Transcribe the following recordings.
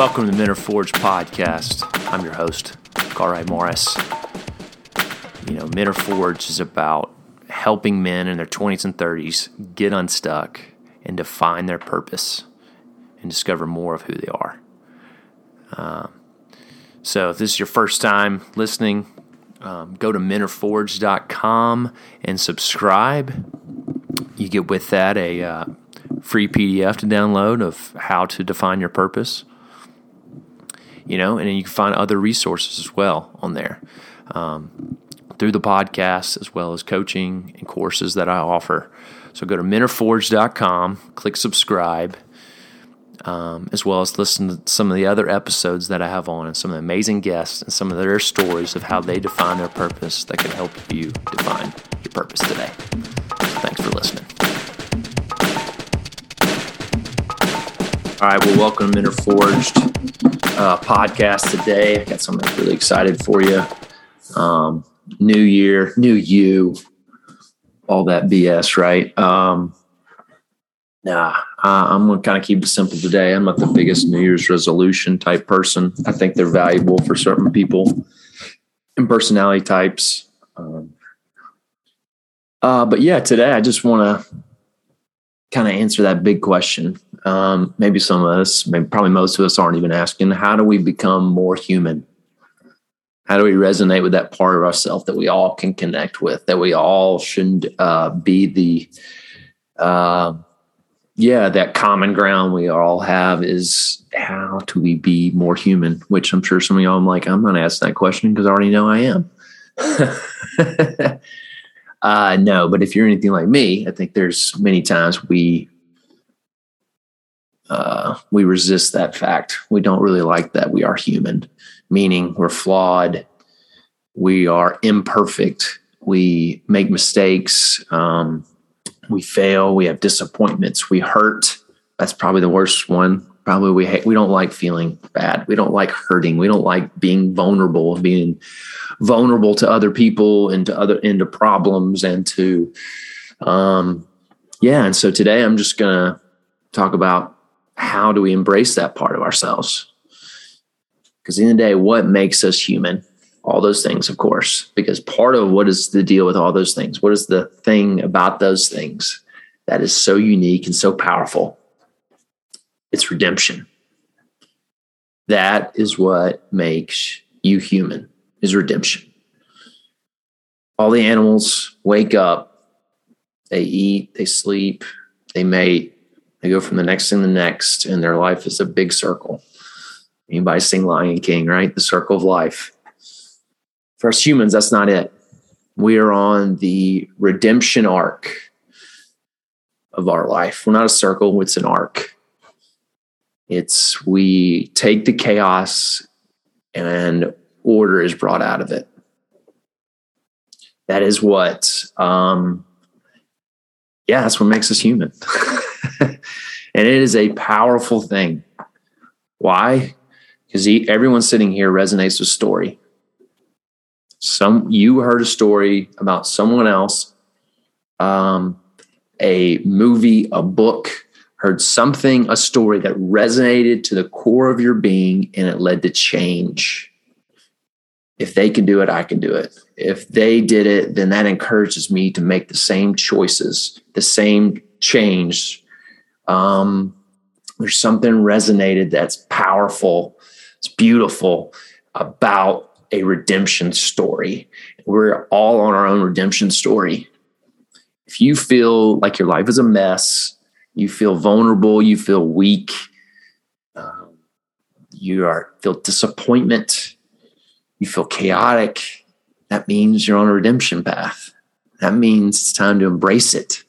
Welcome to the Men Are Forged podcast. I'm your host, Carl Morris. You know, Men Are Forged is about helping men in their 20s and 30s get unstuck and define their purpose and discover more of who they are. Um, so, if this is your first time listening, um, go to menareforged.com and subscribe. You get with that a uh, free PDF to download of how to define your purpose. You know, and you can find other resources as well on there um, through the podcast as well as coaching and courses that I offer. So go to menareforged.com, click subscribe, um, as well as listen to some of the other episodes that I have on and some of the amazing guests and some of their stories of how they define their purpose that can help you define your purpose today. All right, well, welcome to Are Forged uh, podcast today. I got something really excited for you. Um, new year, new you, all that BS, right? Um, nah, uh, I'm going to kind of keep it simple today. I'm not the biggest New Year's resolution type person. I think they're valuable for certain people and personality types. Um, uh, but yeah, today I just want to kind of answer that big question. Um, maybe some of us, maybe probably most of us aren't even asking, how do we become more human? How do we resonate with that part of ourselves that we all can connect with, that we all should uh, be the, uh, yeah, that common ground we all have is how do we be more human? Which I'm sure some of y'all, I'm like, I'm not asking that question because I already know I am. Uh, no, but if you're anything like me, I think there's many times we uh, we resist that fact. We don't really like that we are human, meaning we're flawed, we are imperfect, we make mistakes, um, we fail, we have disappointments, we hurt. That's probably the worst one. Probably we hate, we don't like feeling bad. We don't like hurting. We don't like being vulnerable, being vulnerable to other people and to other into problems and to um yeah and so today i'm just gonna talk about how do we embrace that part of ourselves? Because in the, the day what makes us human? All those things of course because part of what is the deal with all those things? What is the thing about those things that is so unique and so powerful? It's redemption. That is what makes you human is redemption. All the animals wake up, they eat, they sleep, they mate, they go from the next thing to the next, and their life is a big circle. Anybody sing Lion King, right? The circle of life. For us humans, that's not it. We are on the redemption arc of our life. We're not a circle, it's an arc. It's we take the chaos and order is brought out of it. That is what, um, yeah, that's what makes us human. and it is a powerful thing. Why? Because everyone sitting here resonates with story. Some you heard a story about someone else, um, a movie, a book, heard something, a story that resonated to the core of your being, and it led to change if they can do it, I can do it. If they did it, then that encourages me to make the same choices, the same change. Um, there's something resonated that's powerful, it's beautiful about a redemption story. We're all on our own redemption story. If you feel like your life is a mess, you feel vulnerable, you feel weak, um, you are feel disappointment, you feel chaotic, that means you're on a redemption path. That means it's time to embrace it.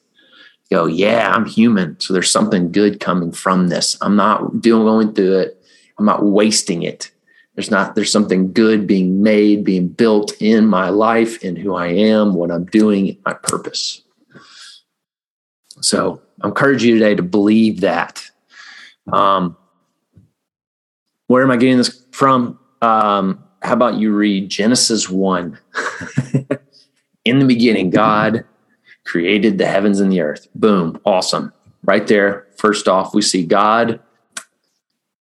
Go, yeah, I'm human. So there's something good coming from this. I'm not doing going through it. I'm not wasting it. There's not, there's something good being made, being built in my life, in who I am, what I'm doing, my purpose. So I encourage you today to believe that. Um, where am I getting this from? Um, how about you read Genesis 1? In the beginning, God created the heavens and the earth. Boom, awesome. Right there, first off, we see God.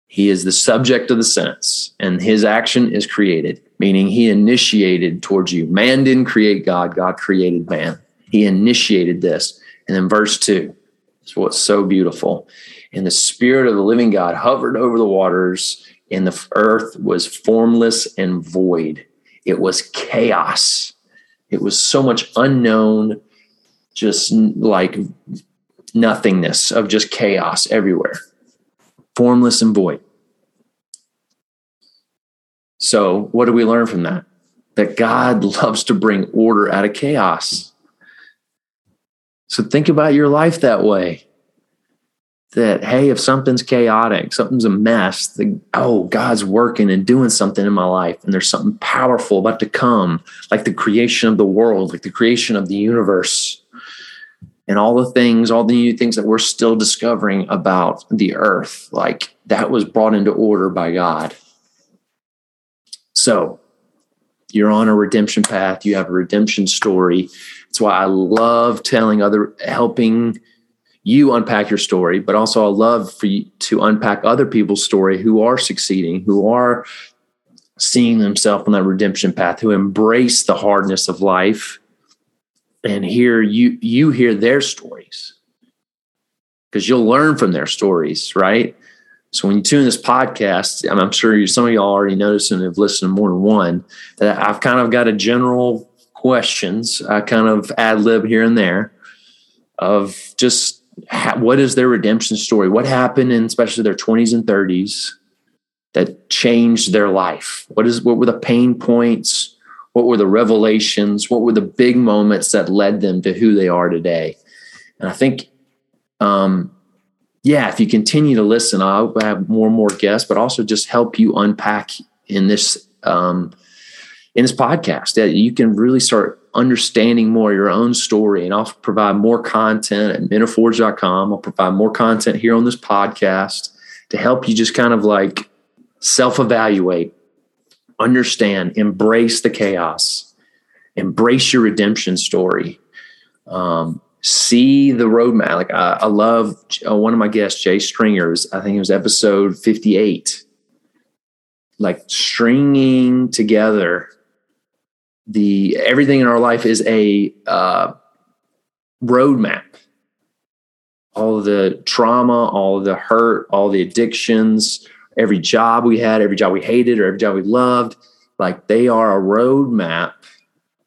He is the subject of the sentence, and his action is created, meaning he initiated towards you. Man didn't create God, God created man. He initiated this. And then verse two is what's so beautiful. And the spirit of the living God hovered over the waters, and the earth was formless and void. It was chaos. It was so much unknown, just like nothingness of just chaos everywhere formless and void. So, what do we learn from that? That God loves to bring order out of chaos. So, think about your life that way. That, hey, if something's chaotic, something's a mess, the, oh, God's working and doing something in my life, and there's something powerful about to come, like the creation of the world, like the creation of the universe and all the things, all the new things that we're still discovering about the earth, like that was brought into order by God. So you're on a redemption path, you have a redemption story. That's why I love telling other, helping you unpack your story, but also I love for you to unpack other people's story who are succeeding, who are seeing themselves on that redemption path, who embrace the hardness of life and hear you you hear their stories. Because you'll learn from their stories right? So when you tune this podcast i'm sure you, some of y'all already noticed and have listened to more than one that i've kind of got a general questions. I kind of ad lib here and there of just ha- what is their redemption story? What happened in especially their 20s and 30s that changed their life? What is what were the pain points what were the revelations? What were the big moments that led them to who they are today? And I think, um, yeah, if you continue to listen, I hope I have more and more guests, but also just help you unpack in this um, in this podcast that you can really start understanding more your own story. And I'll provide more content at menareforged.com. I'll provide more content here on this podcast to help you just kind of like self evaluate understand, embrace the chaos, embrace your redemption story. Um, see the roadmap. Like I, I love uh, one of my guests, Jay Stringers. I think it was episode 58. Like stringing together the everything in our life is a uh, roadmap. All the trauma, all the hurt, all the addictions, every job we had, every job we hated, or every job we loved. Like they are a roadmap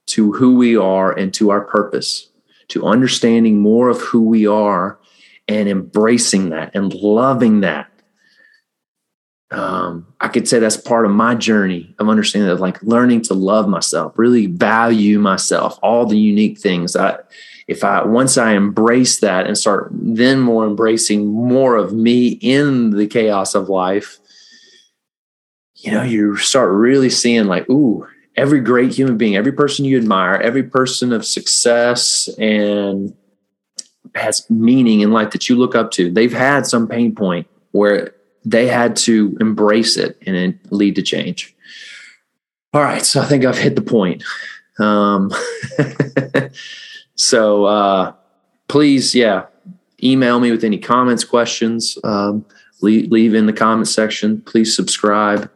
to who we are and to our purpose, to understanding more of who we are and embracing that and loving that. Um, I could say that's part of my journey of understanding that, like learning to love myself, really value myself, all the unique things I, if I once I embrace that and start then more embracing more of me in the chaos of life, you know, you start really seeing like, ooh, every great human being, every person you admire, every person of success and has meaning in life that you look up to, they've had some pain point where they had to embrace it and lead to change. All right, so I think I've hit the point. Um, So uh, please, yeah, email me with any comments, questions. Um, leave, leave, in the comment section. Please subscribe.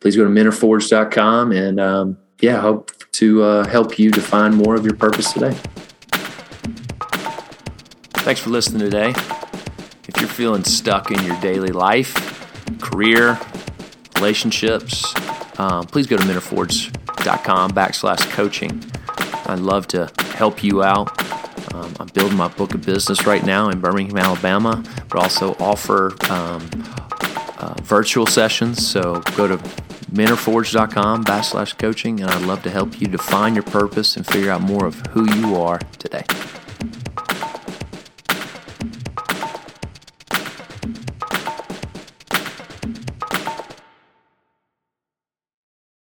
Please go to menareforged.com and um, yeah, hope to uh, help you define more of your purpose today. Thanks for listening today. If you're feeling stuck in your daily life, career, relationships, um, please go to menareforged.com backslash coaching. I'd love to help you out. Um, I'm building my book of business right now in Birmingham, Alabama, but also offer um, uh, virtual sessions. So go to menareforged.com backslash coaching, and I'd love to help you define your purpose and figure out more of who you are today.